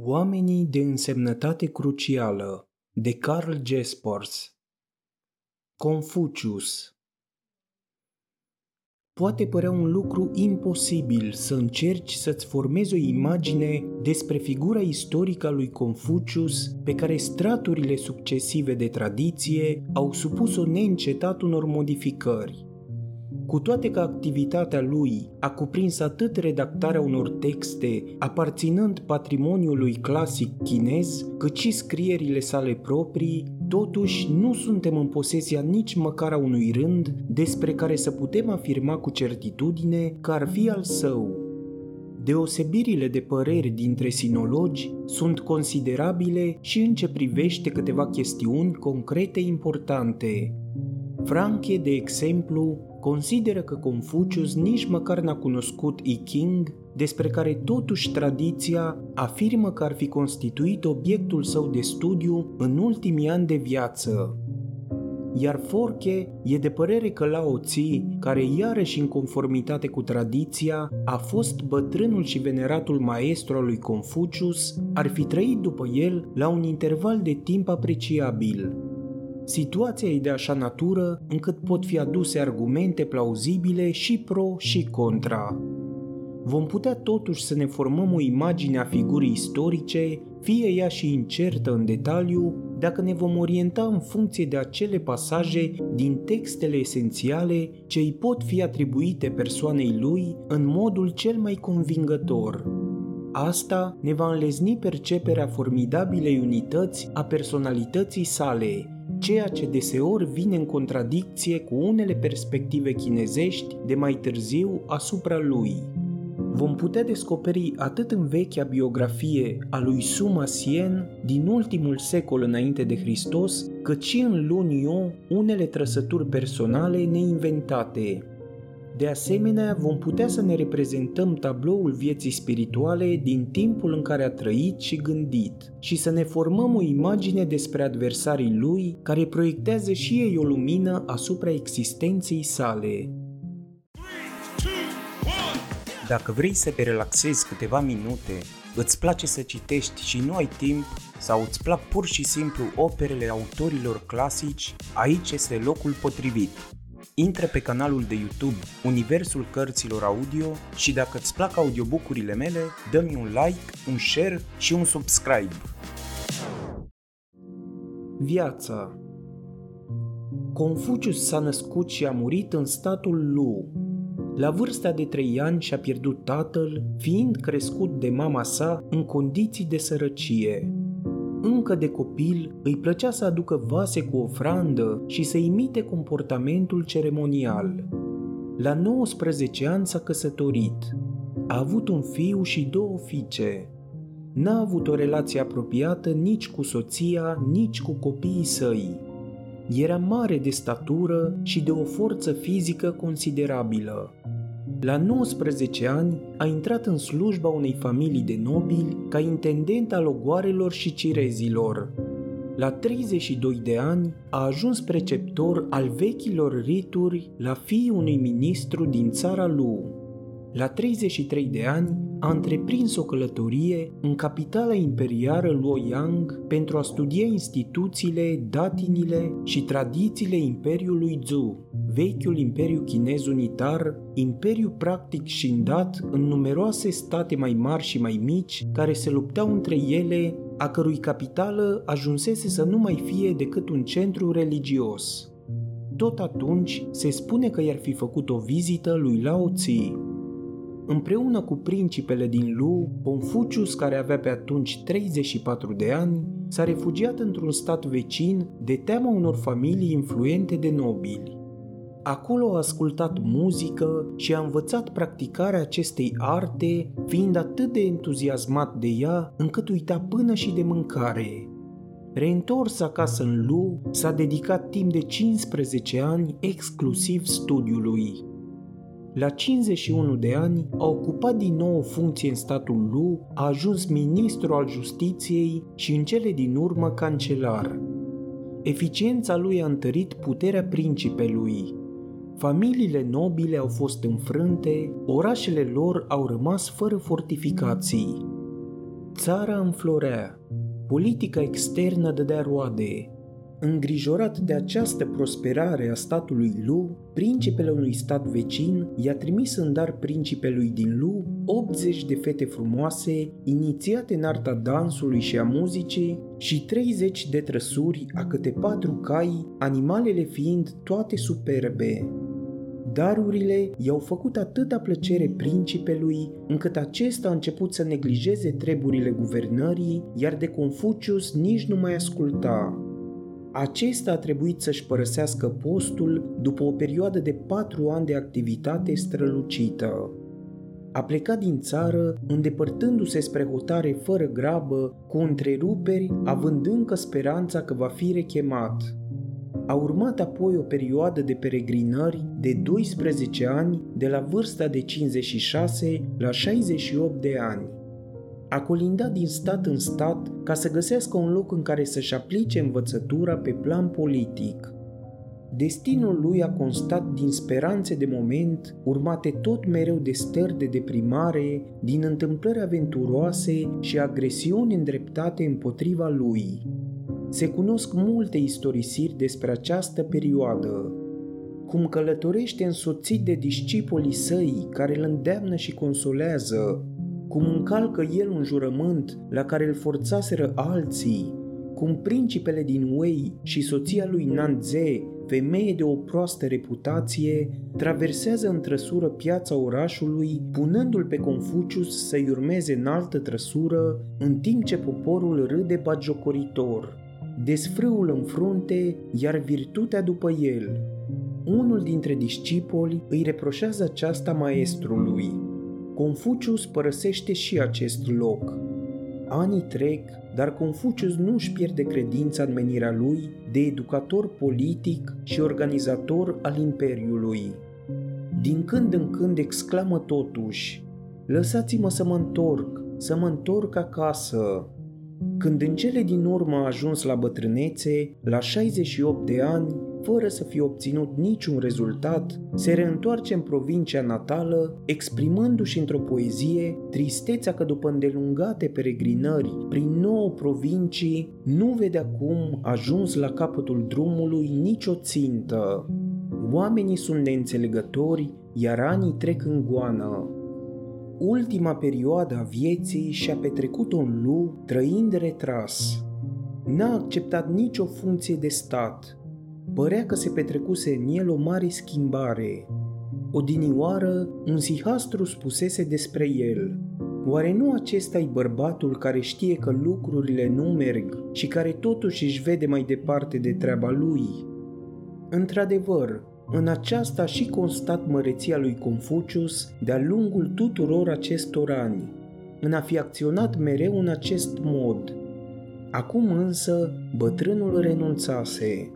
Oamenii de însemnătate crucială de Carl Jaspers Confucius Poate părea un lucru imposibil să încerci să-ți formezi o imagine despre figura istorică a lui Confucius pe care straturile succesive de tradiție au supus-o neîncetat unor modificări. Cu toate că activitatea lui a cuprins atât redactarea unor texte aparținând patrimoniului clasic chinez, cât și scrierile sale proprii, totuși nu suntem în posesia nici măcar a unui rând despre care să putem afirma cu certitudine că ar fi al său. Deosebirile de păreri dintre sinologi sunt considerabile și în ce privește câteva chestiuni concrete importante. Franche, de exemplu, consideră că Confucius nici măcar n-a cunoscut I Ching, despre care totuși tradiția afirmă că ar fi constituit obiectul său de studiu în ultimii ani de viață. Iar Forche e de părere că Lao Tzu, care iarăși în conformitate cu tradiția a fost bătrânul și veneratul maestru al lui Confucius, ar fi trăit după el la un interval de timp apreciabil, Situația e de așa natură încât pot fi aduse argumente plauzibile și pro și contra. Vom putea totuși să ne formăm o imagine a figurii istorice, fie ea și incertă în detaliu, dacă ne vom orienta în funcție de acele pasaje din textele esențiale ce îi pot fi atribuite persoanei lui în modul cel mai convingător. Asta ne va înlezni perceperea formidabilei unități a personalității sale, ceea ce deseori vine în contradicție cu unele perspective chinezești de mai târziu asupra lui. Vom putea descoperi atât în vechea biografie a lui Suma Sien din ultimul secol înainte de Hristos, cât și în Lun Yu unele trăsături personale neinventate, de asemenea, vom putea să ne reprezentăm tabloul vieții spirituale din timpul în care a trăit și gândit și să ne formăm o imagine despre adversarii lui care proiectează și ei o lumină asupra existenței sale. Dacă vrei să te relaxezi câteva minute, îți place să citești și nu ai timp, sau îți plac pur și simplu operele autorilor clasici, aici este locul potrivit. Intră pe canalul de YouTube Universul Cărților Audio și dacă îți plac audiobook-urile mele, dă-mi un like, un share și un subscribe. Viața Confucius s-a născut și a murit în statul Lu. La vârsta de trei ani și-a pierdut tatăl, fiind crescut de mama sa în condiții de sărăcie. Încă de copil îi plăcea să aducă vase cu ofrandă și să imite comportamentul ceremonial. La 19 ani s-a căsătorit. A avut un fiu și două fiice. N-a avut o relație apropiată nici cu soția, nici cu copiii săi. Era mare de statură și de o forță fizică considerabilă. La 19 ani a intrat în slujba unei familii de nobili ca intendent al ogoarelor și cirezilor. La 32 de ani a ajuns preceptor al vechilor rituri la fiii unui ministru din țara lui. La 33 de ani a întreprins o călătorie în capitala imperială Luoyang pentru a studia instituțiile, datinile și tradițiile Imperiului Zhou, vechiul Imperiu Chinez unitar, imperiu practic șindat în numeroase state mai mari și mai mici care se luptau între ele, a cărui capitală ajunsese să nu mai fie decât un centru religios. Tot atunci se spune că i-ar fi făcut o vizită lui Lao Tzu, Împreună cu principele din Lu, Confucius, care avea pe atunci 34 de ani, s-a refugiat într-un stat vecin de teama unor familii influente de nobili. Acolo a ascultat muzică și a învățat practicarea acestei arte, fiind atât de entuziasmat de ea încât uita până și de mâncare. Reîntors acasă în Lu, s-a dedicat timp de 15 ani exclusiv studiului. La 51 de ani a ocupat din nou o funcție în statul Lu, a ajuns ministru al justiției și în cele din urmă cancelar. Eficiența lui a întărit puterea principelui. Familiile nobile au fost înfrânte, orașele lor au rămas fără fortificații. Țara înflorea, politica externă dădea roade, Îngrijorat de această prosperare a statului Lu, principele unui stat vecin i-a trimis în dar principelui din Lu 80 de fete frumoase, inițiate în arta dansului și a muzicii, și 30 de trăsuri a câte patru cai, animalele fiind toate superbe. Darurile i-au făcut atâta plăcere principelui, încât acesta a început să neglijeze treburile guvernării, iar de Confucius nici nu mai asculta. Acesta a trebuit să-și părăsească postul după o perioadă de patru ani de activitate strălucită. A plecat din țară, îndepărtându-se spre hotare fără grabă, cu întreruperi, având încă speranța că va fi rechemat. A urmat apoi o perioadă de peregrinări de 12 ani, de la vârsta de 56 la 68 de ani a colindat din stat în stat ca să găsească un loc în care să-și aplice învățătura pe plan politic. Destinul lui a constat din speranțe de moment, urmate tot mereu de stări de deprimare, din întâmplări aventuroase și agresiuni îndreptate împotriva lui. Se cunosc multe istorisiri despre această perioadă, cum călătorește însoțit de discipolii săi care îl îndeamnă și consolează, cum încalcă el un jurământ la care îl forțaseră alții, cum principele din Wei și soția lui Nanze, femeie de o proastă reputație, traversează în trăsură piața orașului, punându-l pe Confucius să-i urmeze în altă trăsură, în timp ce poporul râde bagiocoritor. Desfrâul în frunte, iar virtutea după el. Unul dintre discipoli îi reproșează aceasta maestrului, Confucius părăsește și acest loc. Anii trec, dar Confucius nu își pierde credința în menirea lui de educator politic și organizator al Imperiului. Din când în când exclamă totuși, Lăsați-mă să mă întorc, să mă întorc acasă. Când în cele din urmă a ajuns la bătrânețe, la 68 de ani, fără să fie obținut niciun rezultat, se reîntoarce în provincia natală, exprimându-și într-o poezie tristețea că după îndelungate peregrinări prin nouă provincii, nu vede acum ajuns la capătul drumului nicio țintă. Oamenii sunt neînțelegători, iar anii trec în goană. Ultima perioadă a vieții și-a petrecut-o în Lu, trăind retras. N-a acceptat nicio funcție de stat, părea că se petrecuse în el o mare schimbare. Odinioară, un zihastru spusese despre el, Oare nu acesta e bărbatul care știe că lucrurile nu merg și care totuși își vede mai departe de treaba lui? Într-adevăr, în aceasta și constat măreția lui Confucius de-a lungul tuturor acestor ani, în a fi acționat mereu în acest mod. Acum însă, bătrânul renunțase,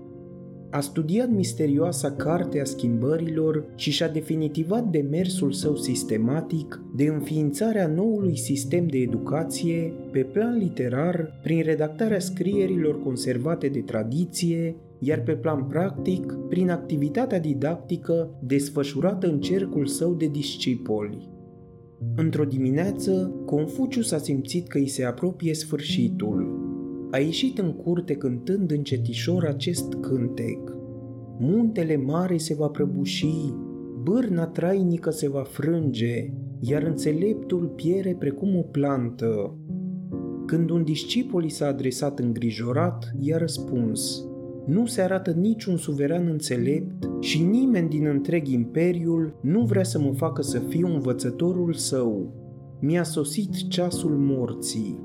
a studiat misterioasa carte a schimbărilor și și-a definitivat demersul său sistematic de înființarea noului sistem de educație pe plan literar prin redactarea scrierilor conservate de tradiție, iar pe plan practic prin activitatea didactică desfășurată în cercul său de discipoli. Într-o dimineață, Confucius a simțit că îi se apropie sfârșitul a ieșit în curte cântând încetișor acest cântec. Muntele mare se va prăbuși, bârna trainică se va frânge, iar înțeleptul piere precum o plantă. Când un discipol i s-a adresat îngrijorat, i-a răspuns, nu se arată niciun suveran înțelept și nimeni din întreg imperiul nu vrea să mă facă să fiu învățătorul său. Mi-a sosit ceasul morții.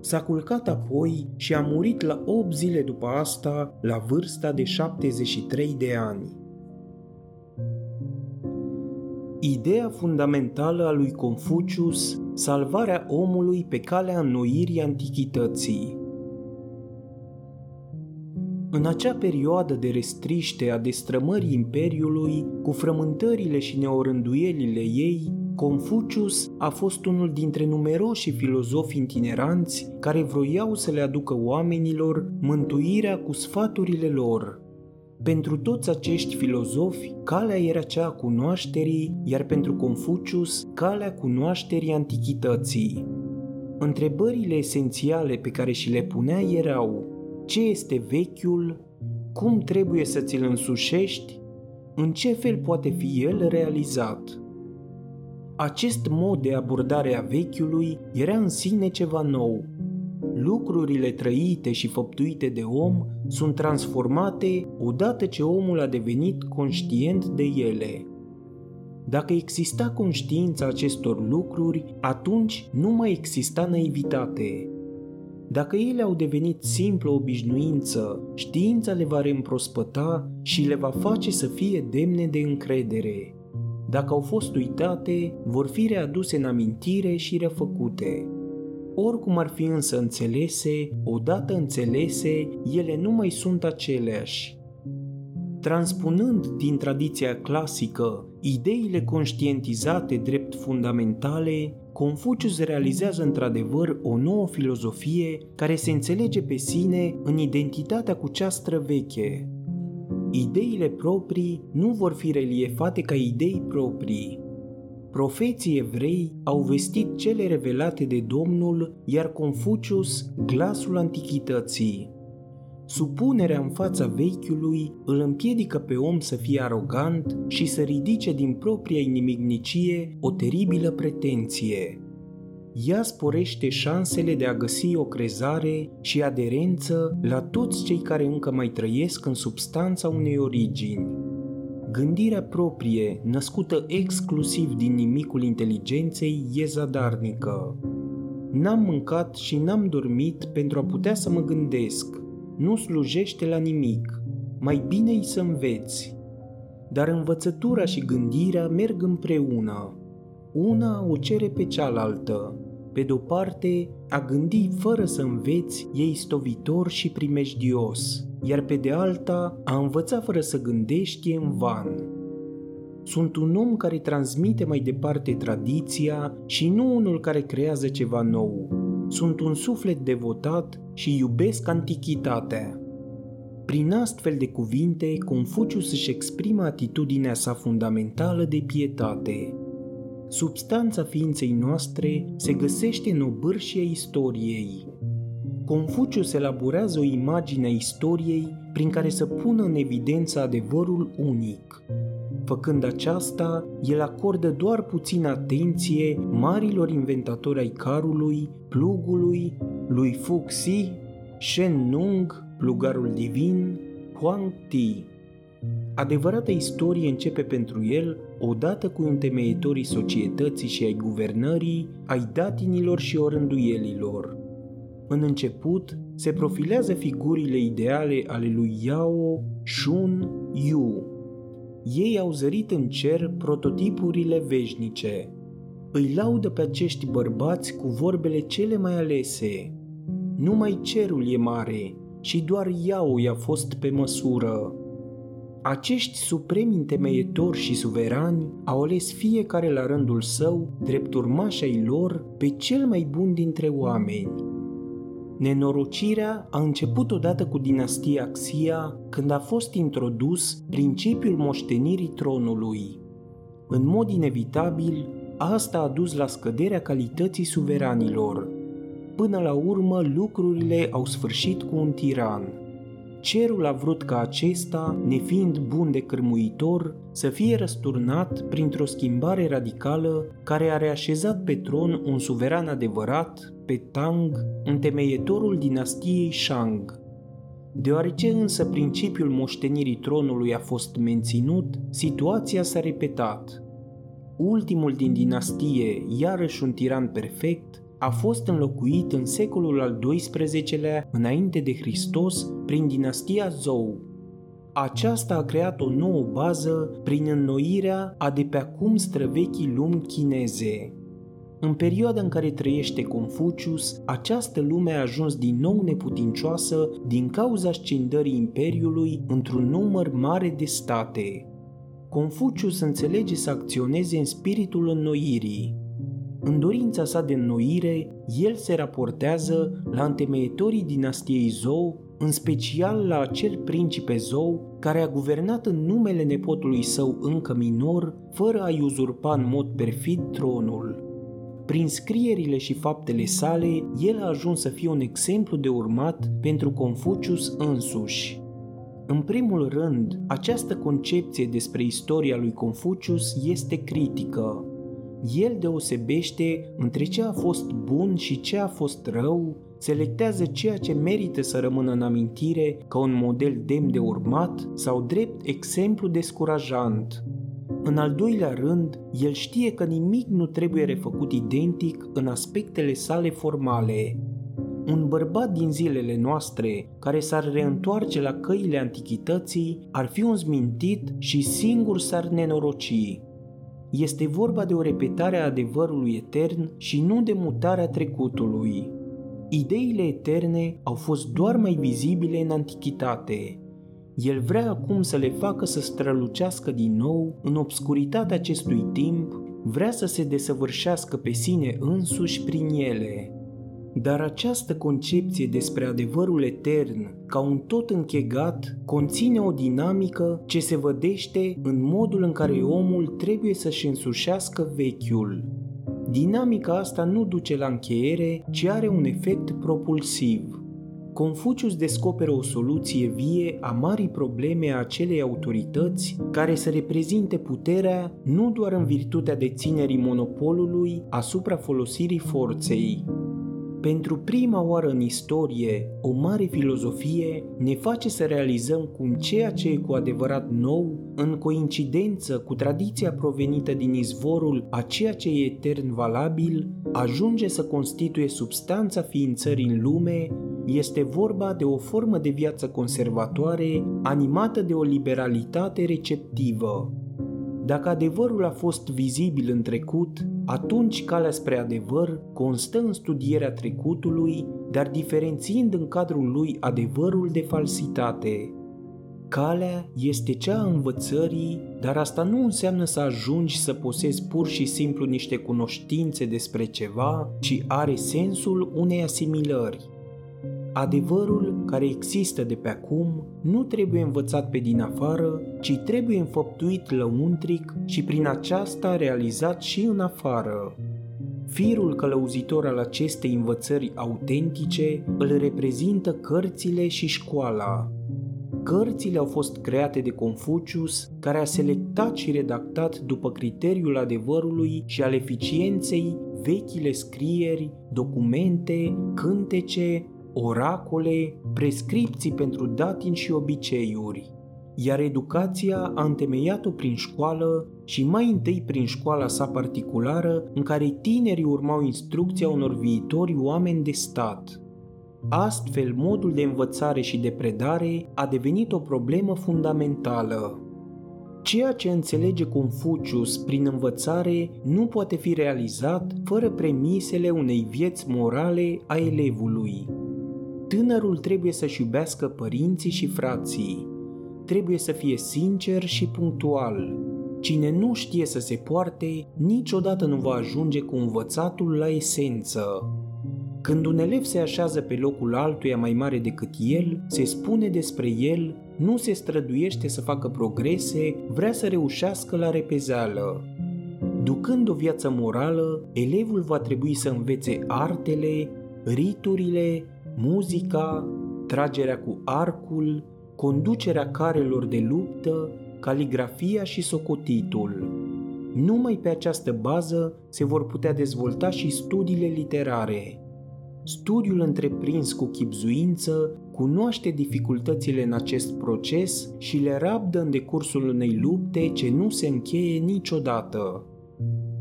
S-a culcat apoi și a murit la 8 zile după asta, la vârsta de 73 de ani. Ideea fundamentală a lui Confucius, salvarea omului pe calea înnoirii antichității. În acea perioadă de restriște a destrămării Imperiului, cu frământările și neorânduielile ei, Confucius a fost unul dintre numeroși filozofi itineranți care vroiau să le aducă oamenilor mântuirea cu sfaturile lor. Pentru toți acești filozofi, calea era cea a cunoașterii, iar pentru Confucius, calea cunoașterii antichității. Întrebările esențiale pe care și le punea erau ce este vechiul, cum trebuie să ți-l însușești, în ce fel poate fi el realizat. Acest mod de abordare a vechiului era în sine ceva nou. Lucrurile trăite și făptuite de om sunt transformate odată ce omul a devenit conștient de ele. Dacă exista conștiința acestor lucruri, atunci nu mai exista naivitate. Dacă ele au devenit simplă obișnuință, știința le va reîmprospăta și le va face să fie demne de încredere. Dacă au fost uitate, vor fi readuse în amintire și refăcute. Oricum ar fi însă înțelese, odată înțelese, ele nu mai sunt aceleași. Transpunând din tradiția clasică ideile conștientizate drept fundamentale, Confucius realizează într-adevăr o nouă filozofie care se înțelege pe sine în identitatea cu cea străveche. Ideile proprii nu vor fi reliefate ca idei proprii. Profeții evrei au vestit cele revelate de Domnul, iar Confucius glasul antichității. Supunerea în fața vechiului îl împiedică pe om să fie arogant și să ridice din propria inimignicie o teribilă pretenție. Ea sporește șansele de a găsi o crezare și aderență la toți cei care încă mai trăiesc în substanța unei origini. Gândirea proprie, născută exclusiv din nimicul inteligenței, e zadarnică. N-am mâncat și n-am dormit pentru a putea să mă gândesc – nu slujește la nimic, mai bine-i să înveți. Dar învățătura și gândirea merg împreună. Una o cere pe cealaltă. Pe de-o parte, a gândi fără să înveți e istovitor și primejdios, iar pe de alta, a învăța fără să gândești e în van. Sunt un om care transmite mai departe tradiția și nu unul care creează ceva nou. Sunt un suflet devotat și iubesc antichitatea. Prin astfel de cuvinte, Confucius își exprimă atitudinea sa fundamentală de pietate. Substanța ființei noastre se găsește în obârșia istoriei. Confucius elaborează o imagine a istoriei prin care să pună în evidență adevărul unic. Făcând aceasta, el acordă doar puțină atenție marilor inventatori ai carului, plugului, lui Fuxi, Shen Nung, plugarul divin, Huang Ti. Adevărata istorie începe pentru el odată cu întemeitorii societății și ai guvernării, ai datinilor și orânduielilor. În început, se profilează figurile ideale ale lui Yao, Shun, Yu. Ei au zărit în cer prototipurile veșnice. Îi laudă pe acești bărbați cu vorbele cele mai alese, numai cerul e mare și doar Iau i-a fost pe măsură. Acești supremi întemeietori și suverani au ales fiecare la rândul său, drept urmașai lor, pe cel mai bun dintre oameni. Nenorocirea a început odată cu dinastia Xia, când a fost introdus principiul moștenirii tronului. În mod inevitabil, asta a dus la scăderea calității suveranilor, Până la urmă, lucrurile au sfârșit cu un tiran. Cerul a vrut ca acesta, nefiind bun de cârmuitor, să fie răsturnat printr-o schimbare radicală care a reașezat pe tron un suveran adevărat, pe Tang, întemeietorul dinastiei Shang. Deoarece însă principiul moștenirii tronului a fost menținut, situația s-a repetat. Ultimul din dinastie, iarăși un tiran perfect, a fost înlocuit în secolul al XII-lea înainte de Hristos prin dinastia Zhou. Aceasta a creat o nouă bază prin înnoirea a de pe acum străvechii lumi chineze. În perioada în care trăiește Confucius, această lume a ajuns din nou neputincioasă din cauza scindării imperiului într-un număr mare de state. Confucius înțelege să acționeze în spiritul înnoirii, în dorința sa de înnoire, el se raportează la întemeietorii dinastiei Zhou, în special la acel principe Zhou care a guvernat în numele nepotului său încă minor, fără a-i uzurpa în mod perfid tronul. prin scrierile și faptele sale, el a ajuns să fie un exemplu de urmat pentru Confucius însuși. În primul rând, această concepție despre istoria lui Confucius este critică. El deosebește între ce a fost bun și ce a fost rău, selectează ceea ce merită să rămână în amintire ca un model demn de urmat sau drept exemplu descurajant. În al doilea rând, el știe că nimic nu trebuie refăcut identic în aspectele sale formale. Un bărbat din zilele noastre care s-ar reîntoarce la căile antichității ar fi un zmintit și singur s-ar nenoroci. Este vorba de o repetare a adevărului etern și nu de mutarea trecutului. Ideile eterne au fost doar mai vizibile în antichitate. El vrea acum să le facă să strălucească din nou în obscuritatea acestui timp, vrea să se desăvârșească pe sine însuși prin ele. Dar această concepție despre adevărul etern, ca un tot închegat, conține o dinamică ce se vădește în modul în care omul trebuie să-și însușească vechiul. Dinamica asta nu duce la încheiere, ci are un efect propulsiv. Confucius descoperă o soluție vie a marii probleme a acelei autorități care să reprezinte puterea nu doar în virtutea deținerii monopolului asupra folosirii forței, pentru prima oară în istorie, o mare filozofie ne face să realizăm cum ceea ce e cu adevărat nou, în coincidență cu tradiția provenită din izvorul a ceea ce e etern valabil, ajunge să constituie substanța ființării în lume, este vorba de o formă de viață conservatoare animată de o liberalitate receptivă. Dacă adevărul a fost vizibil în trecut, atunci calea spre adevăr constă în studierea trecutului, dar diferențiind în cadrul lui adevărul de falsitate. Calea este cea a învățării, dar asta nu înseamnă să ajungi să posezi pur și simplu niște cunoștințe despre ceva, ci are sensul unei asimilări. Adevărul care există de pe acum nu trebuie învățat pe din afară, ci trebuie înfăptuit lăuntric și prin aceasta realizat și în afară. Firul călăuzitor al acestei învățări autentice îl reprezintă cărțile și școala. Cărțile au fost create de Confucius, care a selectat și redactat după criteriul adevărului și al eficienței vechile scrieri, documente, cântece, oracole, prescripții pentru datini și obiceiuri, iar educația a întemeiat-o prin școală și mai întâi prin școala sa particulară în care tinerii urmau instrucția unor viitori oameni de stat. Astfel, modul de învățare și de predare a devenit o problemă fundamentală. Ceea ce înțelege Confucius prin învățare nu poate fi realizat fără premisele unei vieți morale a elevului. Tânărul trebuie să-și iubească părinții și frații. Trebuie să fie sincer și punctual. Cine nu știe să se poarte, niciodată nu va ajunge cu învățatul la esență. Când un elev se așează pe locul altuia mai mare decât el, se spune despre el, nu se străduiește să facă progrese, vrea să reușească la repezeală. Ducând o viață morală, elevul va trebui să învețe artele, riturile, muzica, tragerea cu arcul, conducerea carelor de luptă, caligrafia și socotitul. Numai pe această bază se vor putea dezvolta și studiile literare. Studiul întreprins cu chipzuință cunoaște dificultățile în acest proces și le rabdă în decursul unei lupte ce nu se încheie niciodată.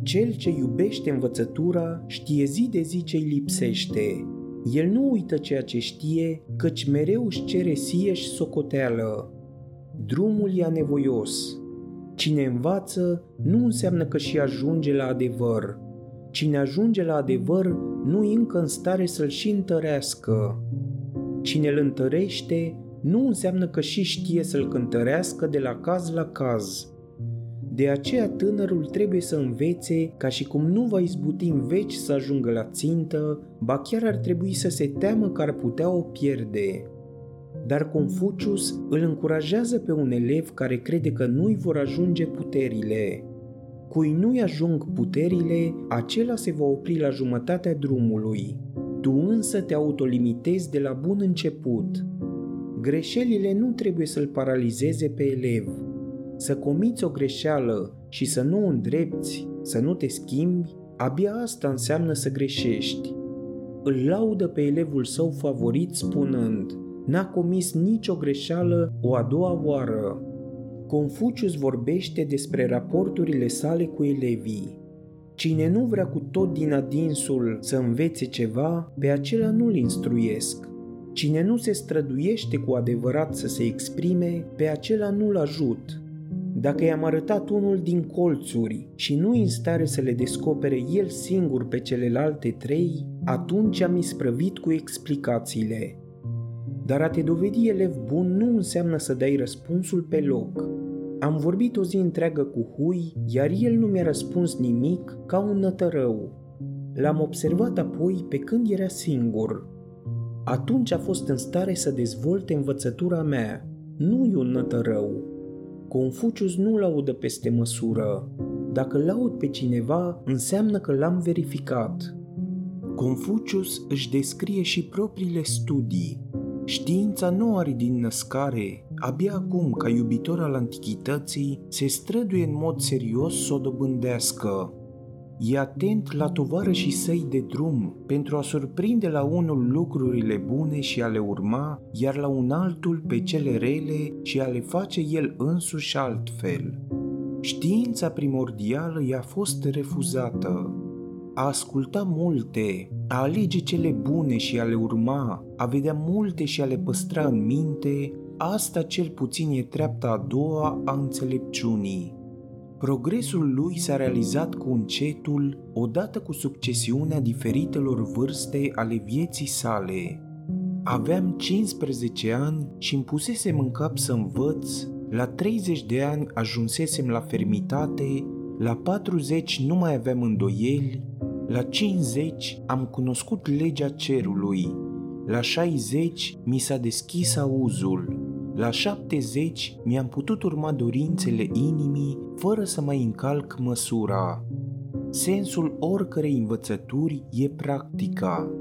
Cel ce iubește învățătura știe zi de zi ce îi lipsește, el nu uită ceea ce știe, căci mereu își cere sie și socoteală. Drumul e anevoios. Cine învață nu înseamnă că și ajunge la adevăr. Cine ajunge la adevăr nu e încă în stare să-l și întărească. Cine îl întărește nu înseamnă că și știe să-l cântărească de la caz la caz. De aceea tânărul trebuie să învețe ca și cum nu va izbuti în veci să ajungă la țintă, ba chiar ar trebui să se teamă că ar putea o pierde. Dar Confucius îl încurajează pe un elev care crede că nu-i vor ajunge puterile. Cui nu-i ajung puterile, acela se va opri la jumătatea drumului. Tu însă te autolimitezi de la bun început. Greșelile nu trebuie să-l paralizeze pe elev. Să comiți o greșeală și să nu o îndrepți, să nu te schimbi, abia asta înseamnă să greșești. Îl laudă pe elevul său favorit spunând, n-a comis nicio greșeală o a doua oară. Confucius vorbește despre raporturile sale cu elevii. Cine nu vrea cu tot din adinsul să învețe ceva, pe acela nu-l instruiesc. Cine nu se străduiește cu adevărat să se exprime, pe acela nu-l ajut. Dacă i-am arătat unul din colțuri și nu în stare să le descopere el singur pe celelalte trei, atunci am isprăvit cu explicațiile. Dar a te dovedi elev bun nu înseamnă să dai răspunsul pe loc. Am vorbit o zi întreagă cu Hui, iar el nu mi-a răspuns nimic ca un nătărău. L-am observat apoi pe când era singur. Atunci a fost în stare să dezvolte învățătura mea. Nu-i un nătărău. Confucius nu laudă peste măsură. Dacă laud pe cineva, înseamnă că l-am verificat. Confucius își descrie și propriile studii, Știința nu are din născare, abia acum, ca iubitor al antichității, se străduie în mod serios să o dobândească. E atent la tovarășii săi de drum pentru a surprinde la unul lucrurile bune și a le urma, iar la un altul pe cele rele și a le face el însuși altfel. Știința primordială i-a fost refuzată, a asculta multe, a alege cele bune și a le urma, a vedea multe și a le păstra în minte, asta cel puțin e treapta a doua a înțelepciunii. Progresul lui s-a realizat cu încetul, odată cu succesiunea diferitelor vârste ale vieții sale. Aveam 15 ani și îmi pusesem în cap să învăț, la 30 de ani ajunsesem la fermitate, la 40 nu mai aveam îndoieli, la 50 am cunoscut legea cerului, la 60 mi s-a deschis auzul, la 70 mi-am putut urma dorințele inimii fără să mai încalc măsura. Sensul oricărei învățături e practica,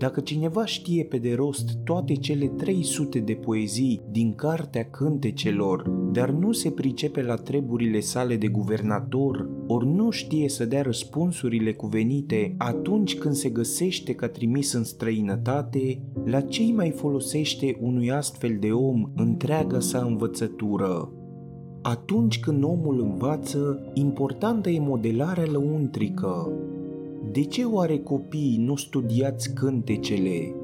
dacă cineva știe pe de rost toate cele 300 de poezii din Cartea Cântecelor, dar nu se pricepe la treburile sale de guvernator, ori nu știe să dea răspunsurile cuvenite atunci când se găsește ca trimis în străinătate, la ce mai folosește unui astfel de om întreaga sa învățătură? Atunci când omul învață, importantă e modelarea lăuntrică, de ce oare copiii nu studiați cântecele?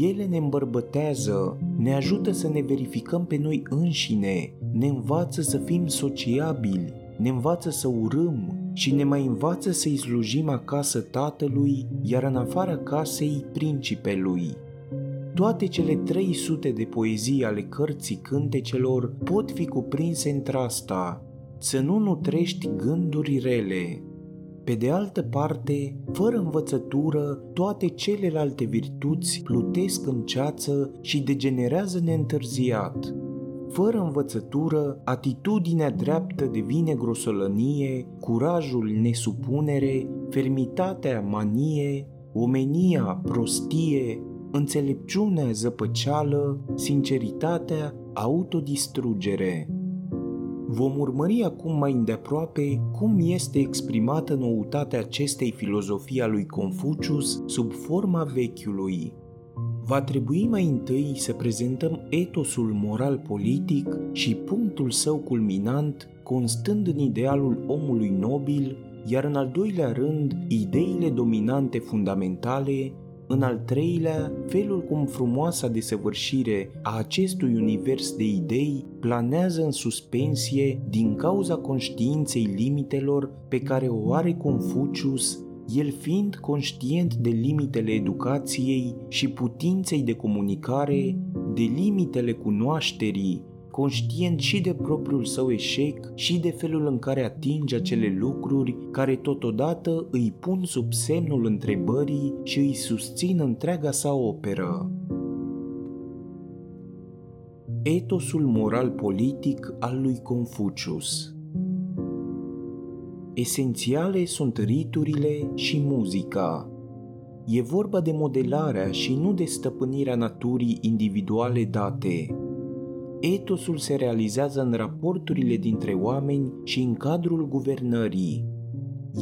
Ele ne îmbărbătează, ne ajută să ne verificăm pe noi înșine, ne învață să fim sociabili, ne învață să urâm și ne mai învață să-i slujim acasă tatălui, iar în afara casei principelui. Toate cele 300 de poezii ale cărții cântecelor pot fi cuprinse într-asta, să nu nutrești gânduri rele, pe de altă parte, fără învățătură, toate celelalte virtuți plutesc în ceață și degenerează neîntârziat. Fără învățătură, atitudinea dreaptă devine grosolănie, curajul nesupunere, fermitatea manie, omenia prostie, înțelepciunea zăpăceală, sinceritatea autodistrugere. Vom urmări acum mai îndeaproape cum este exprimată noutatea acestei filozofii a lui Confucius sub forma vechiului. Va trebui mai întâi să prezentăm etosul moral-politic și punctul său culminant constând în idealul omului nobil, iar în al doilea rând, ideile dominante fundamentale în al treilea, felul cum frumoasa desăvârșire a acestui univers de idei planează în suspensie din cauza conștiinței limitelor pe care o are Confucius, el fiind conștient de limitele educației și putinței de comunicare, de limitele cunoașterii conștient și de propriul său eșec și de felul în care atinge acele lucruri care totodată îi pun sub semnul întrebării și îi susțin întreaga sa operă. Etosul moral-politic al lui Confucius esențiale sunt riturile și muzica. E vorba de modelarea și nu de stăpânirea naturii individuale date. Etosul se realizează în raporturile dintre oameni și în cadrul guvernării.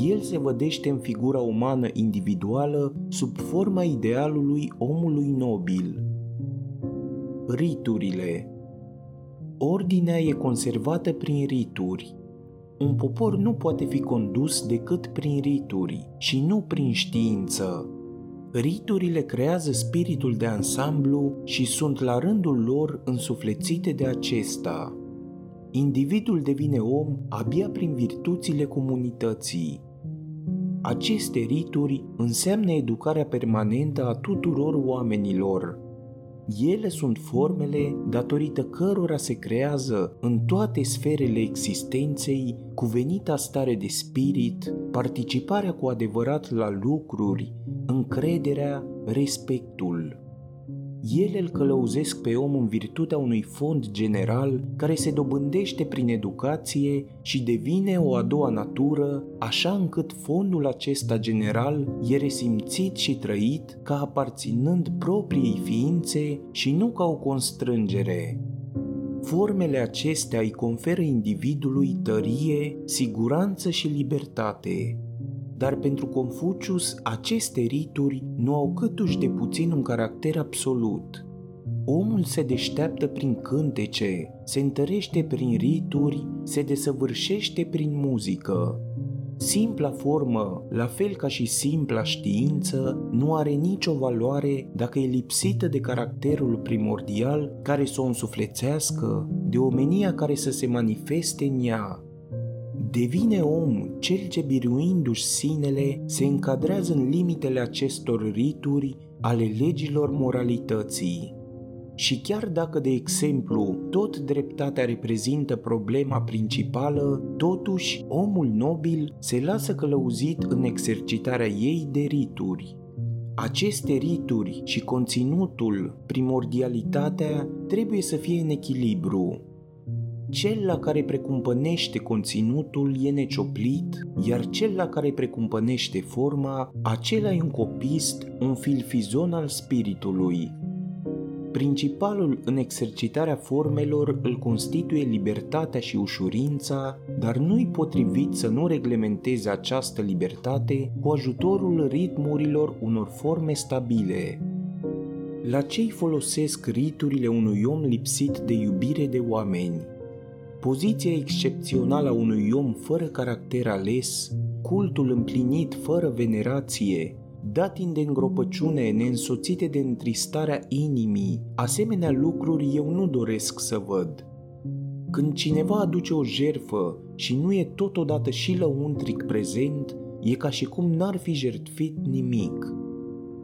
El se vădește în figura umană individuală sub forma idealului omului nobil. Riturile Ordinea e conservată prin rituri. Un popor nu poate fi condus decât prin rituri și nu prin știință. Riturile creează spiritul de ansamblu și sunt la rândul lor însuflețite de acesta. Individul devine om abia prin virtuțile comunității. Aceste rituri înseamnă educarea permanentă a tuturor oamenilor, ele sunt formele datorită cărora se creează în toate sferele existenței cuvenita stare de spirit, participarea cu adevărat la lucruri, încrederea, respectul. Ele îl călăuzesc pe om în virtutea unui fond general care se dobândește prin educație și devine o a doua natură, așa încât fondul acesta general e resimțit și trăit ca aparținând propriei ființe și nu ca o constrângere. Formele acestea îi conferă individului tărie, siguranță și libertate, dar pentru Confucius aceste rituri nu au câtuși de puțin un caracter absolut. Omul se deșteaptă prin cântece, se întărește prin rituri, se desăvârșește prin muzică. Simpla formă, la fel ca și simpla știință, nu are nicio valoare dacă e lipsită de caracterul primordial care să o însuflețească, de omenia care să se manifeste în ea, Devine om cel ce biruindu-și sinele se încadrează în limitele acestor rituri ale legilor moralității. Și chiar dacă, de exemplu, tot dreptatea reprezintă problema principală, totuși omul nobil se lasă călăuzit în exercitarea ei de rituri. Aceste rituri și conținutul, primordialitatea, trebuie să fie în echilibru, cel la care precumpănește conținutul e necioplit, iar cel la care precumpănește forma, acela e un copist, un filfizon al spiritului. Principalul în exercitarea formelor îl constituie libertatea și ușurința, dar nu-i potrivit să nu reglementeze această libertate cu ajutorul ritmurilor unor forme stabile. La ce folosesc riturile unui om lipsit de iubire de oameni? Poziția excepțională a unui om fără caracter ales, cultul împlinit fără venerație, datin de îngropăciune neînsoțite de întristarea inimii, asemenea lucruri eu nu doresc să văd. Când cineva aduce o jerfă și nu e totodată și lăuntric prezent, e ca și cum n-ar fi jertfit nimic.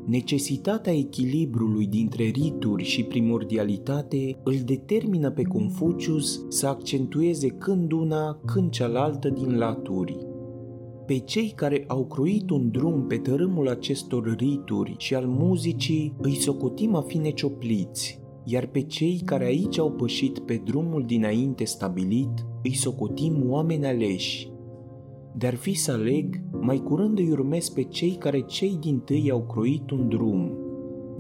Necesitatea echilibrului dintre rituri și primordialitate îl determină pe Confucius să accentueze când una, când cealaltă din laturi. Pe cei care au croit un drum pe tărâmul acestor rituri și al muzicii îi socotim a fi neciopliți, iar pe cei care aici au pășit pe drumul dinainte stabilit îi socotim oameni aleși, de-ar fi să aleg, mai curând îi urmez pe cei care cei din tâi au croit un drum.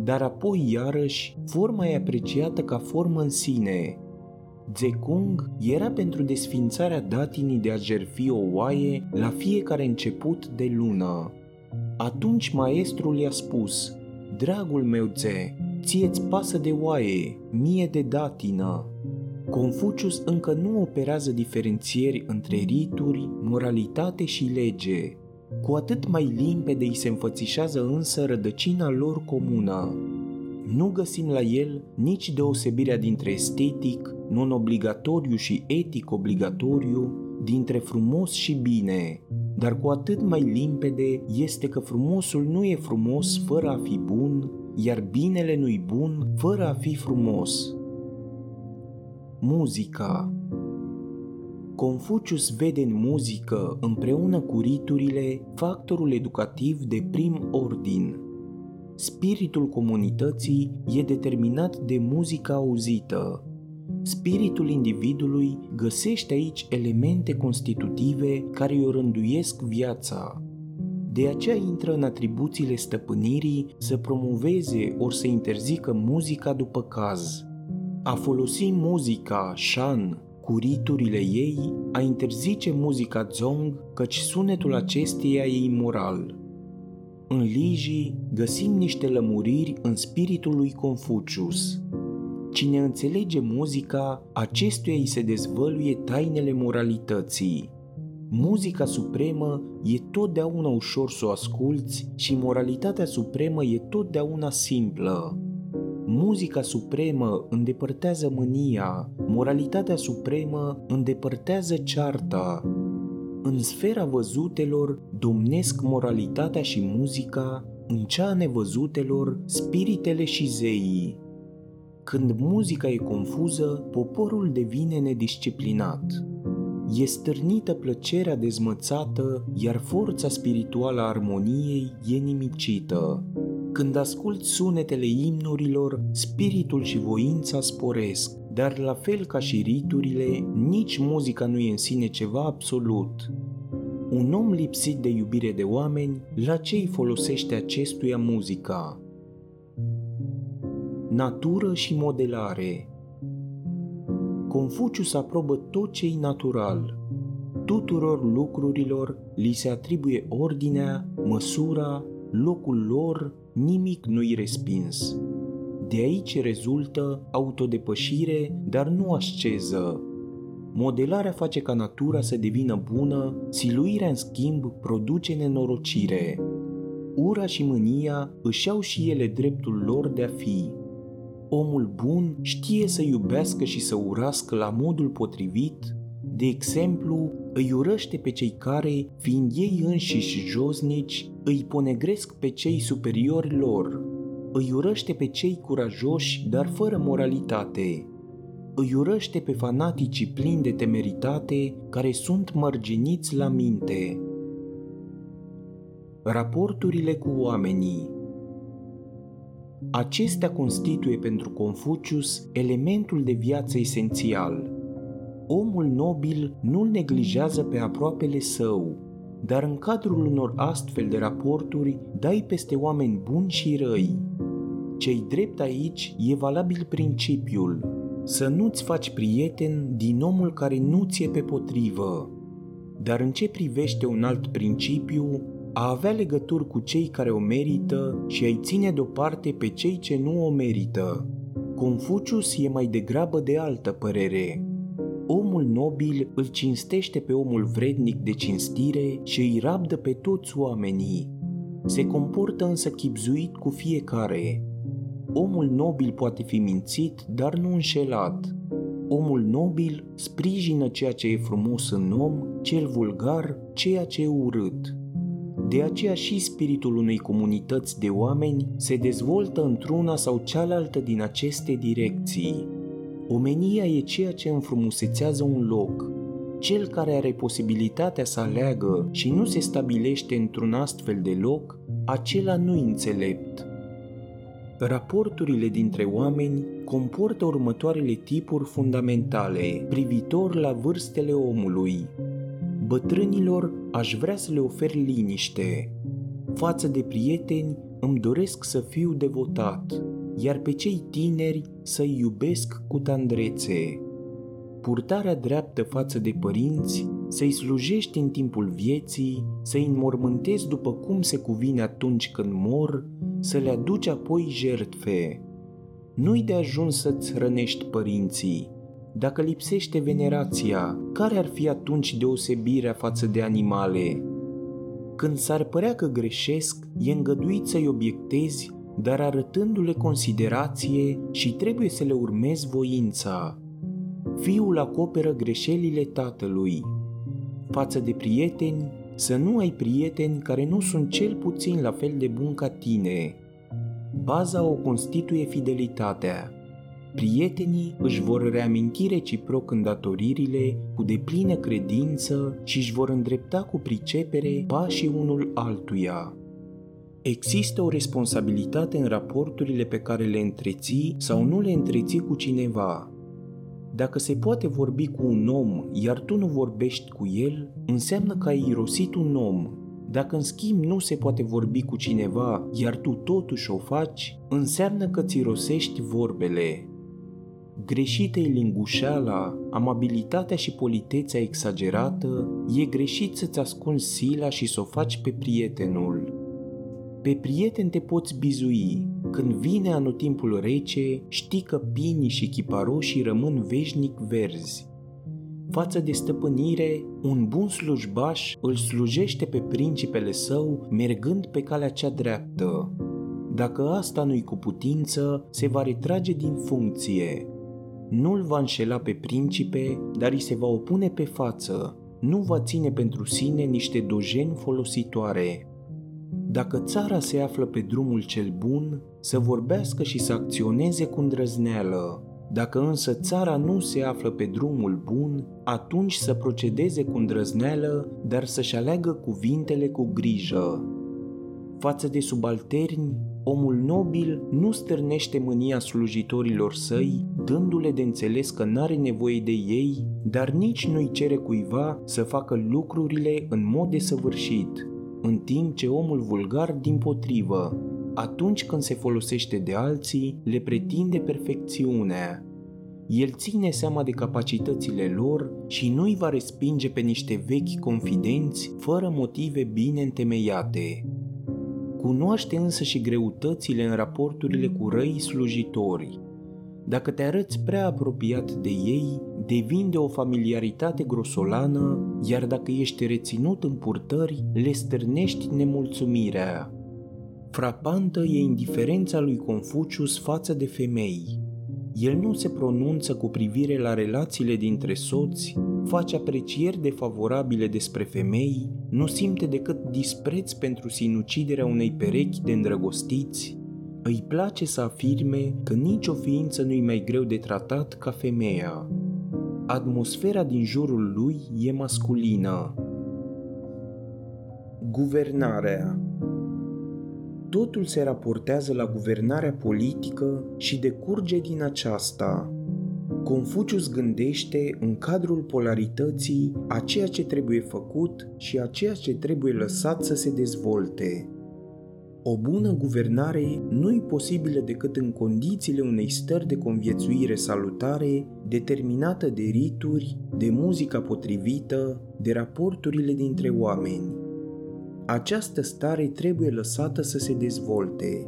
Dar apoi, iarăși, forma e apreciată ca formă în sine. Zekung era pentru desfințarea datinii de a jerfi o oaie la fiecare început de lună. Atunci maestrul i-a spus, Dragul meu Ze, ție-ți pasă de oaie, mie de datină. Confucius încă nu operează diferențieri între rituri, moralitate și lege. Cu atât mai limpede îi se înfățișează însă rădăcina lor comună. Nu găsim la el nici deosebirea dintre estetic, non-obligatoriu și etic obligatoriu, dintre frumos și bine, dar cu atât mai limpede este că frumosul nu e frumos fără a fi bun, iar binele nu-i bun fără a fi frumos. Muzica Confucius vede în muzică, împreună cu riturile, factorul educativ de prim ordin. Spiritul comunității e determinat de muzica auzită. spiritul individului găsește aici elemente constitutive care îi rânduiesc viața. De aceea intră în atribuțiile stăpânirii să promoveze ori să interzică muzica după caz. A folosi muzica shan cu riturile ei, a interzice muzica zong, căci sunetul acesteia e imoral. În Liji găsim niște lămuriri în spiritul lui Confucius. Cine înțelege muzica, acestuia îi se dezvăluie tainele moralității. Muzica supremă e totdeauna ușor să o asculți și moralitatea supremă e totdeauna simplă. Muzica supremă îndepărtează mânia, moralitatea supremă îndepărtează cearta. În sfera văzutelor domnesc moralitatea și muzica, în cea nevăzutelor spiritele și zeii. Când muzica e confuză, poporul devine nedisciplinat. E stârnită plăcerea dezmățată, iar forța spirituală a armoniei e nimicită. Când ascult sunetele imnurilor, spiritul și voința sporesc, dar la fel ca și riturile, nici muzica nu e în sine ceva absolut. Un om lipsit de iubire de oameni, la ce îi folosește acestuia muzica? Natură și modelare Confucius aprobă tot ce e natural. Tuturor lucrurilor li se atribuie ordinea, măsura, locul lor, nimic nu-i respins. De aici rezultă autodepășire, dar nu asceză. Modelarea face ca natura să devină bună, siluirea în schimb produce nenorocire. Ura și mânia își au și ele dreptul lor de a fi. Omul bun știe să iubească și să urască la modul potrivit, de exemplu, îi urăște pe cei care, fiind ei înșiși josnici, îi ponegresc pe cei superiori lor. Îi urăște pe cei curajoși, dar fără moralitate. Îi urăște pe fanaticii plini de temeritate, care sunt mărginiți la minte. Raporturile cu oamenii Acestea constituie pentru Confucius elementul de viață esențial. Omul nobil nu-l neglijează pe aproapele său, dar în cadrul unor astfel de raporturi dai peste oameni buni și răi. Cei drept aici e valabil principiul să nu-ți faci prieten din omul care nu ți-e pe potrivă. Dar în ce privește un alt principiu, a avea legături cu cei care o merită și a-i ține deoparte pe cei ce nu o merită. Confucius e mai degrabă de altă părere. Omul nobil îl cinstește pe omul vrednic de cinstire și îi rabdă pe toți oamenii. Se comportă însă chipzuit cu fiecare. Omul nobil poate fi mințit, dar nu înșelat. Omul nobil sprijină ceea ce e frumos în om, cel vulgar, ceea ce e urât. De aceea și spiritul unei comunități de oameni se dezvoltă într-una sau cealaltă din aceste direcții. Omenia e ceea ce înfrumusețează un loc. Cel care are posibilitatea să aleagă și nu se stabilește într-un astfel de loc, acela nu înțelept. Raporturile dintre oameni comportă următoarele tipuri fundamentale privitor la vârstele omului, Bătrânilor aș vrea să le ofer liniște. Față de prieteni îmi doresc să fiu devotat, iar pe cei tineri să-i iubesc cu tandrețe. Purtarea dreaptă față de părinți, să-i slujești în timpul vieții, să-i înmormântezi după cum se cuvine atunci când mor, să le aduci apoi jertfe. Nu-i de ajuns să-ți hrănești părinții, dacă lipsește venerația, care ar fi atunci deosebirea față de animale? Când s-ar părea că greșesc, e îngăduit să-i obiectezi, dar arătându-le considerație și trebuie să le urmezi voința. Fiul acoperă greșelile tatălui. Față de prieteni, să nu ai prieteni care nu sunt cel puțin la fel de buni ca tine. Baza o constituie fidelitatea. Prietenii își vor reaminti reciproc îndatoririle cu deplină credință și își vor îndrepta cu pricepere pașii unul altuia. Există o responsabilitate în raporturile pe care le întreții sau nu le întreții cu cineva. Dacă se poate vorbi cu un om, iar tu nu vorbești cu el, înseamnă că ai irosit un om. Dacă în schimb nu se poate vorbi cu cineva, iar tu totuși o faci, înseamnă că ți rosești vorbele. Greșită e lingușeala, amabilitatea și politețea exagerată, e greșit să-ți ascunzi sila și să o faci pe prietenul. Pe prieten te poți bizui, când vine anotimpul rece, știi că pinii și chiparoșii rămân veșnic verzi. Față de stăpânire, un bun slujbaș îl slujește pe principele său mergând pe calea cea dreaptă. Dacă asta nu-i cu putință, se va retrage din funcție. Nu-l va înșela pe principe, dar îi se va opune pe față. Nu va ține pentru sine niște dojeni folositoare. Dacă țara se află pe drumul cel bun, să vorbească și să acționeze cu îndrăzneală. Dacă însă țara nu se află pe drumul bun, atunci să procedeze cu îndrăzneală, dar să-și aleagă cuvintele cu grijă. Față de subalterni, omul nobil nu stârnește mânia slujitorilor săi, dându-le de înțeles că n-are nevoie de ei, dar nici nu-i cere cuiva să facă lucrurile în mod desăvârșit, în timp ce omul vulgar, din potrivă, atunci când se folosește de alții, le pretinde perfecțiunea. El ține seama de capacitățile lor și nu-i va respinge pe niște vechi confidenți fără motive bine întemeiate. Cunoaște însă și greutățile în raporturile cu răi slujitori. Dacă te arăți prea apropiat de ei, devin de o familiaritate grosolană, iar dacă ești reținut în purtări, le stârnești nemulțumirea. Frapantă e indiferența lui Confucius față de femei. El nu se pronunță cu privire la relațiile dintre soți, face aprecieri defavorabile despre femei, nu simte decât dispreț pentru sinuciderea unei perechi de îndrăgostiți, îi place să afirme că nicio ființă nu-i mai greu de tratat ca femeia. Atmosfera din jurul lui e masculină. Guvernarea Totul se raportează la guvernarea politică și decurge din aceasta. Confucius gândește în cadrul polarității a ceea ce trebuie făcut și a ceea ce trebuie lăsat să se dezvolte. O bună guvernare nu e posibilă decât în condițiile unei stări de conviețuire salutare, determinată de rituri, de muzica potrivită, de raporturile dintre oameni. Această stare trebuie lăsată să se dezvolte.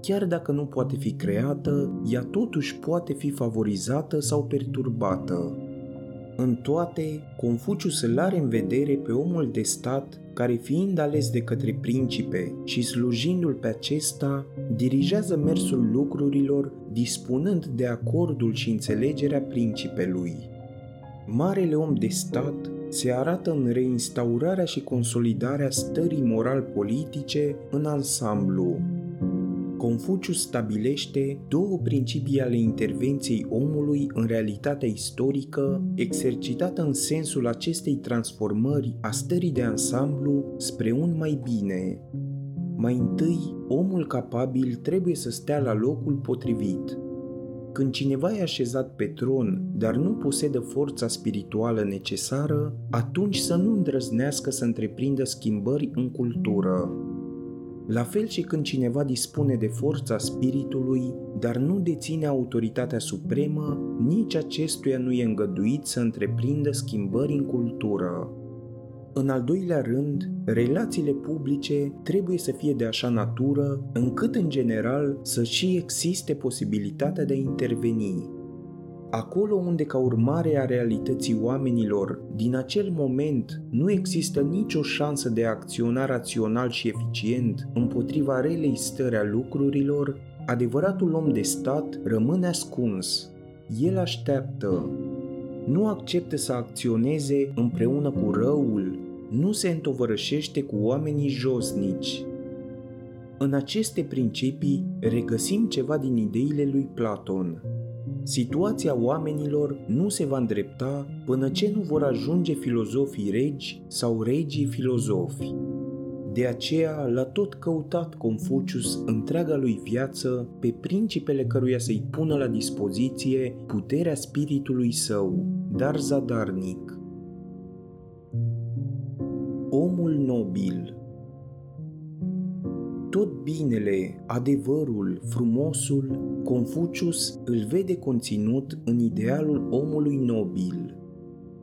Chiar dacă nu poate fi creată, ea totuși poate fi favorizată sau perturbată. În toate, Confucius îl are în vedere pe omul de stat care fiind ales de către principe și slujindu-l pe acesta, dirigează mersul lucrurilor dispunând de acordul și înțelegerea principelui. Marele om de stat se arată în reinstaurarea și consolidarea stării moral-politice în ansamblu, Confucius stabilește două principii ale intervenției omului în realitatea istorică, exercitată în sensul acestei transformări a stării de ansamblu spre un mai bine. Mai întâi, omul capabil trebuie să stea la locul potrivit. Când cineva e așezat pe tron, dar nu posedă forța spirituală necesară, atunci să nu îndrăznească să întreprindă schimbări în cultură. La fel și când cineva dispune de forța spiritului, dar nu deține autoritatea supremă, nici acestuia nu e îngăduit să întreprindă schimbări în cultură. În al doilea rând, relațiile publice trebuie să fie de așa natură încât în general să și existe posibilitatea de a interveni, Acolo unde, ca urmare a realității oamenilor, din acel moment nu există nicio șansă de a acționa rațional și eficient împotriva relei stări a lucrurilor, adevăratul om de stat rămâne ascuns. El așteaptă. Nu acceptă să acționeze împreună cu răul, nu se întovărășește cu oamenii josnici. În aceste principii regăsim ceva din ideile lui Platon, Situația oamenilor nu se va îndrepta până ce nu vor ajunge filozofii regi sau regii filozofi. De aceea l-a tot căutat Confucius întreaga lui viață pe principele căruia să-i pună la dispoziție puterea spiritului său, dar zadarnic. Omul nobil tot binele, adevărul, frumosul, Confucius îl vede conținut în idealul omului nobil.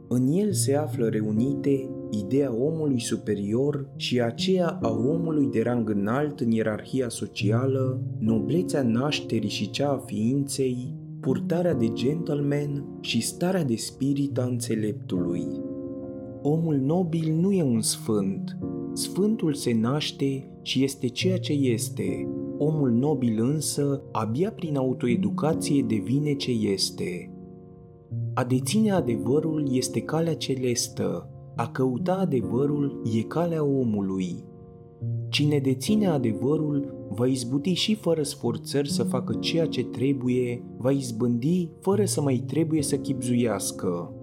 În el se află reunite ideea omului superior și aceea a omului de rang înalt în ierarhia socială, noblețea nașterii și cea a ființei, purtarea de gentleman și starea de spirit a înțeleptului. Omul nobil nu e un sfânt. Sfântul se naște și este ceea ce este. Omul nobil însă, abia prin autoeducație devine ce este. A deține adevărul este calea celestă, a căuta adevărul e calea omului. Cine deține adevărul va izbuti și fără sforțări să facă ceea ce trebuie, va izbândi fără să mai trebuie să chipzuiască.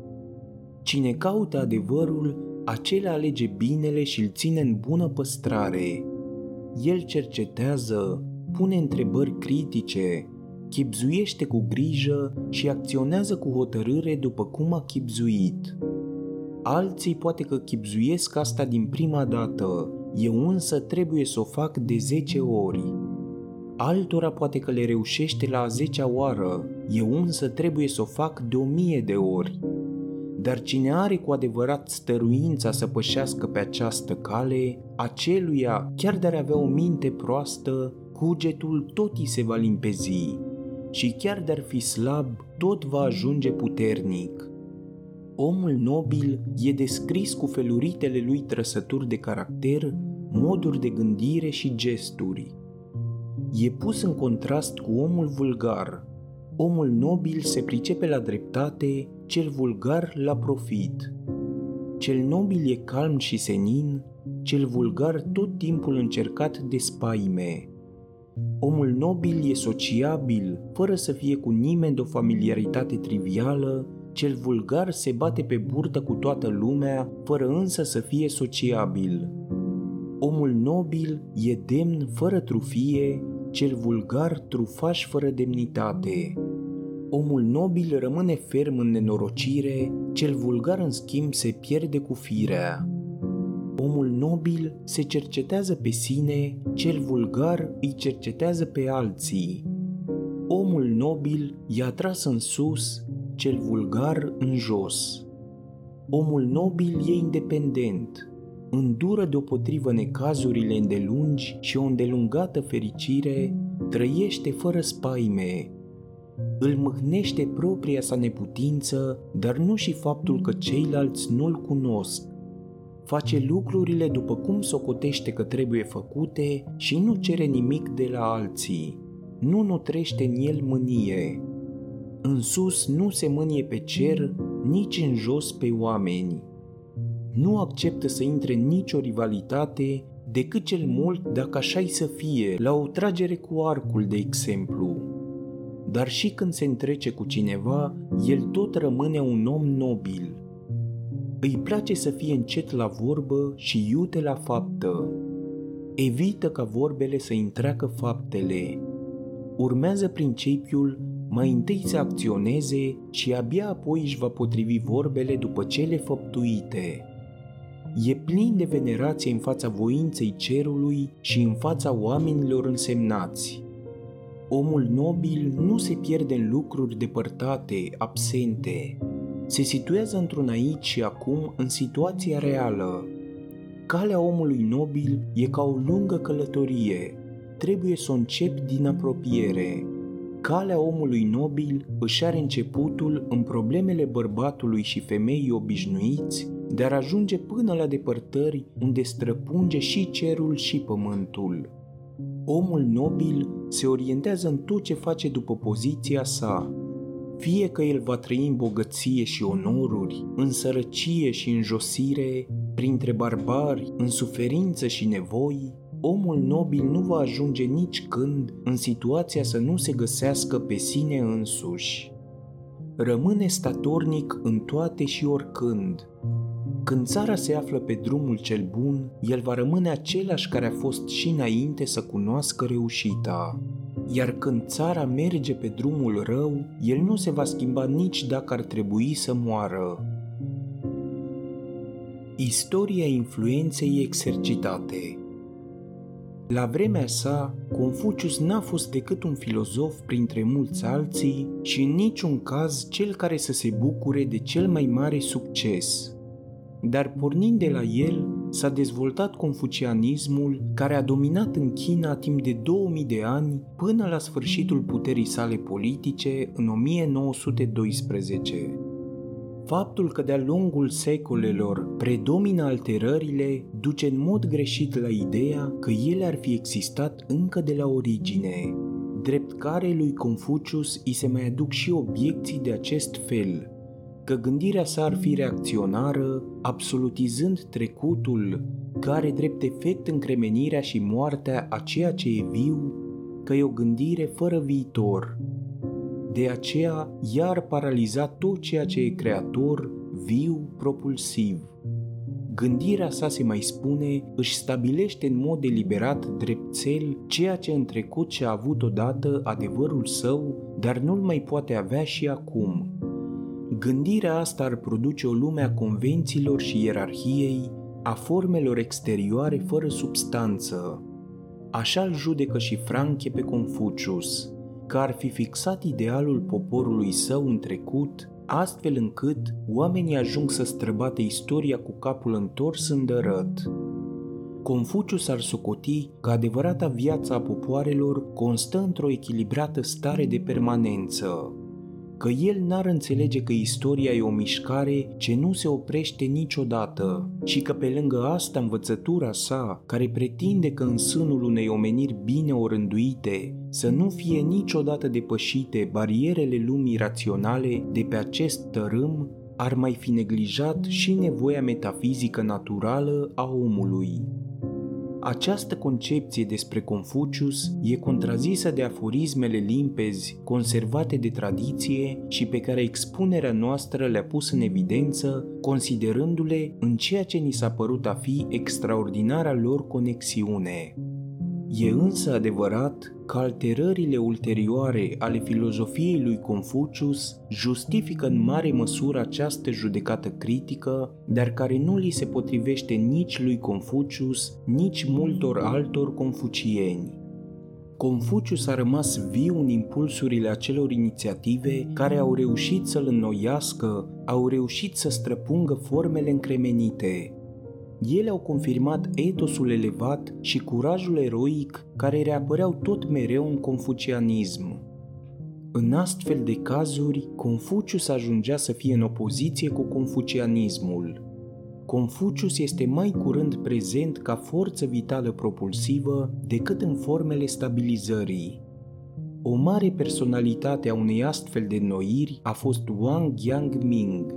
Cine caută adevărul, acela alege binele și îl ține în bună păstrare. El cercetează, pune întrebări critice, chipzuiește cu grijă și acționează cu hotărâre după cum a chipzuit. Alții poate că chipzuiesc asta din prima dată, eu însă trebuie să o fac de 10 ori. Altora poate că le reușește la a 10 oară, eu însă trebuie să o fac de o mie de ori. Dar cine are cu adevărat stăruința să pășească pe această cale, aceluia, chiar de avea o minte proastă, cugetul tot îi se va limpezi și chiar de-ar fi slab, tot va ajunge puternic. Omul nobil e descris cu feluritele lui trăsături de caracter, moduri de gândire și gesturi. E pus în contrast cu omul vulgar. Omul nobil se pricepe la dreptate, cel vulgar la profit. Cel nobil e calm și senin, cel vulgar tot timpul încercat de spaime. Omul nobil e sociabil, fără să fie cu nimeni de o familiaritate trivială, cel vulgar se bate pe burtă cu toată lumea, fără însă să fie sociabil. Omul nobil e demn fără trufie, cel vulgar trufaș fără demnitate. Omul nobil rămâne ferm în nenorocire, cel vulgar în schimb se pierde cu firea. Omul nobil se cercetează pe sine, cel vulgar îi cercetează pe alții. Omul nobil i-a atras în sus, cel vulgar în jos. Omul nobil e independent, îndură deopotrivă necazurile îndelungi și o îndelungată fericire, trăiește fără spaime, îl mâhnește propria sa neputință, dar nu și faptul că ceilalți nu-l cunosc. Face lucrurile după cum socotește că trebuie făcute și nu cere nimic de la alții. Nu nutrește în el mânie. În sus nu se mânie pe cer, nici în jos pe oameni. Nu acceptă să intre în nicio rivalitate, decât cel mult dacă așa să fie, la o tragere cu arcul, de exemplu dar și când se întrece cu cineva, el tot rămâne un om nobil. Îi place să fie încet la vorbă și iute la faptă. Evită ca vorbele să întreacă faptele. Urmează principiul mai întâi să acționeze și abia apoi își va potrivi vorbele după cele făptuite. E plin de venerație în fața voinței cerului și în fața oamenilor însemnați. Omul nobil nu se pierde în lucruri depărtate, absente. Se situează într-un aici și acum în situația reală. Calea omului nobil e ca o lungă călătorie. Trebuie să o încep din apropiere. Calea omului nobil își are începutul în problemele bărbatului și femeii obișnuiți, dar ajunge până la depărtări unde străpunge și cerul și pământul. Omul nobil se orientează în tot ce face după poziția sa, fie că el va trăi în bogăție și onoruri, în sărăcie și în josire, printre barbari, în suferință și nevoi, omul nobil nu va ajunge nici când în situația să nu se găsească pe sine însuși. Rămâne statornic în toate și oricând. Când țara se află pe drumul cel bun, el va rămâne același care a fost și înainte să cunoască reușita. Iar când țara merge pe drumul rău, el nu se va schimba nici dacă ar trebui să moară. Istoria influenței exercitate la vremea sa, Confucius n-a fost decât un filozof printre mulți alții și în niciun caz cel care să se bucure de cel mai mare succes. Dar pornind de la el, s-a dezvoltat confucianismul care a dominat în China timp de 2000 de ani până la sfârșitul puterii sale politice în 1912. Faptul că de-a lungul secolelor predomină alterările duce în mod greșit la ideea că ele ar fi existat încă de la origine, drept care lui Confucius îi se mai aduc și obiecții de acest fel, că gândirea sa ar fi reacționară, absolutizând trecutul, care drept efect încremenirea și moartea a ceea ce e viu, că e o gândire fără viitor, de aceea, ea ar paraliza tot ceea ce e creator, viu, propulsiv. Gândirea sa, se mai spune, își stabilește în mod deliberat dreptel ceea ce în trecut și-a avut odată adevărul său, dar nu-l mai poate avea și acum. Gândirea asta ar produce o lume a convențiilor și ierarhiei, a formelor exterioare fără substanță. Așa-l judecă și Franche pe Confucius – că ar fi fixat idealul poporului său în trecut, astfel încât oamenii ajung să străbate istoria cu capul întors în dărăt. Confucius ar socoti că adevărata viața a popoarelor constă într-o echilibrată stare de permanență, că el n-ar înțelege că istoria e o mișcare ce nu se oprește niciodată și că pe lângă asta învățătura sa, care pretinde că în sânul unei omeniri bine orânduite să nu fie niciodată depășite barierele lumii raționale de pe acest tărâm, ar mai fi neglijat și nevoia metafizică naturală a omului. Această concepție despre Confucius e contrazisă de aforismele limpezi, conservate de tradiție și pe care expunerea noastră le-a pus în evidență, considerându-le în ceea ce ni s-a părut a fi extraordinara lor conexiune. E însă adevărat că alterările ulterioare ale filozofiei lui Confucius justifică în mare măsură această judecată critică, dar care nu li se potrivește nici lui Confucius, nici multor altor confucieni. Confucius a rămas viu în impulsurile acelor inițiative care au reușit să-l înnoiască, au reușit să străpungă formele încremenite, ele au confirmat etosul elevat și curajul eroic care reapăreau tot mereu în confucianism. În astfel de cazuri, Confucius ajungea să fie în opoziție cu confucianismul. Confucius este mai curând prezent ca forță vitală propulsivă decât în formele stabilizării. O mare personalitate a unei astfel de noiri a fost Wang Yangming,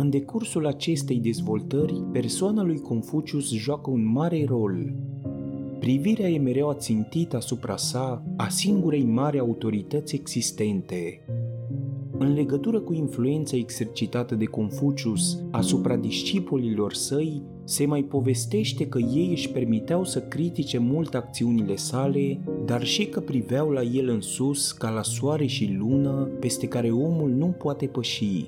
în decursul acestei dezvoltări, persoana lui Confucius joacă un mare rol. Privirea e mereu ațintită asupra sa, a singurei mari autorități existente. În legătură cu influența exercitată de Confucius asupra discipolilor săi, se mai povestește că ei își permiteau să critique mult acțiunile sale, dar și că priveau la el în sus ca la soare și lună peste care omul nu poate păși.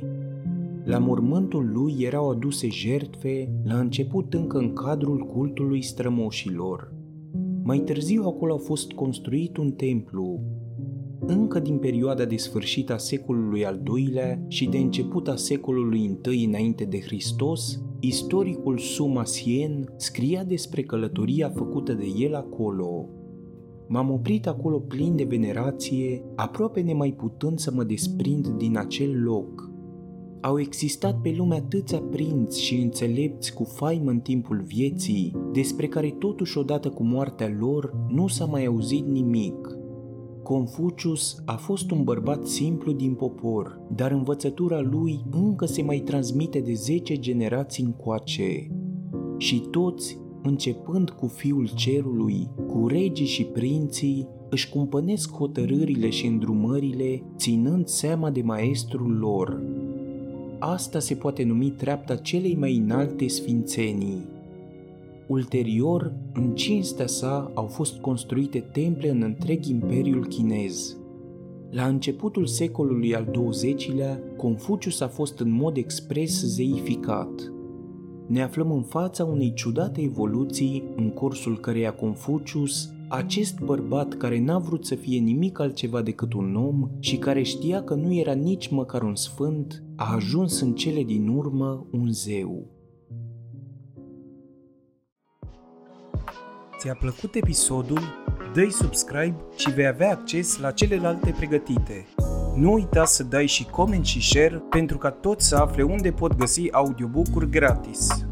La mormântul lui erau aduse jertfe, la început încă în cadrul cultului strămoșilor. Mai târziu acolo a fost construit un templu. Încă din perioada de sfârșit a secolului al doilea și de început a secolului I înainte de Hristos, istoricul Suma Sien scria despre călătoria făcută de el acolo. M-am oprit acolo plin de venerație, aproape nemai putând să mă desprind din acel loc – au existat pe lume atâția prinți și înțelepți cu faimă în timpul vieții, despre care totuși odată cu moartea lor nu s-a mai auzit nimic. Confucius a fost un bărbat simplu din popor, dar învățătura lui încă se mai transmite de zece generații încoace. Și toți, începând cu fiul cerului, cu regii și prinții, își cumpănesc hotărârile și îndrumările ținând seama de maestrul lor, asta se poate numi treapta celei mai înalte sfințenii. Ulterior, în cinstea sa au fost construite temple în întreg imperiul chinez. La începutul secolului al XX-lea, Confucius a fost în mod expres zeificat. Ne aflăm în fața unei ciudate evoluții în cursul căreia Confucius, acest bărbat care n-a vrut să fie nimic altceva decât un om și care știa că nu era nici măcar un sfânt, a ajuns în cele din urmă un zeu. Ți-a plăcut episodul? Dă-i subscribe și vei avea acces la celelalte pregătite. Nu uita să dai și coment și share pentru ca toți să afle unde pot găsi audiobook-uri gratis.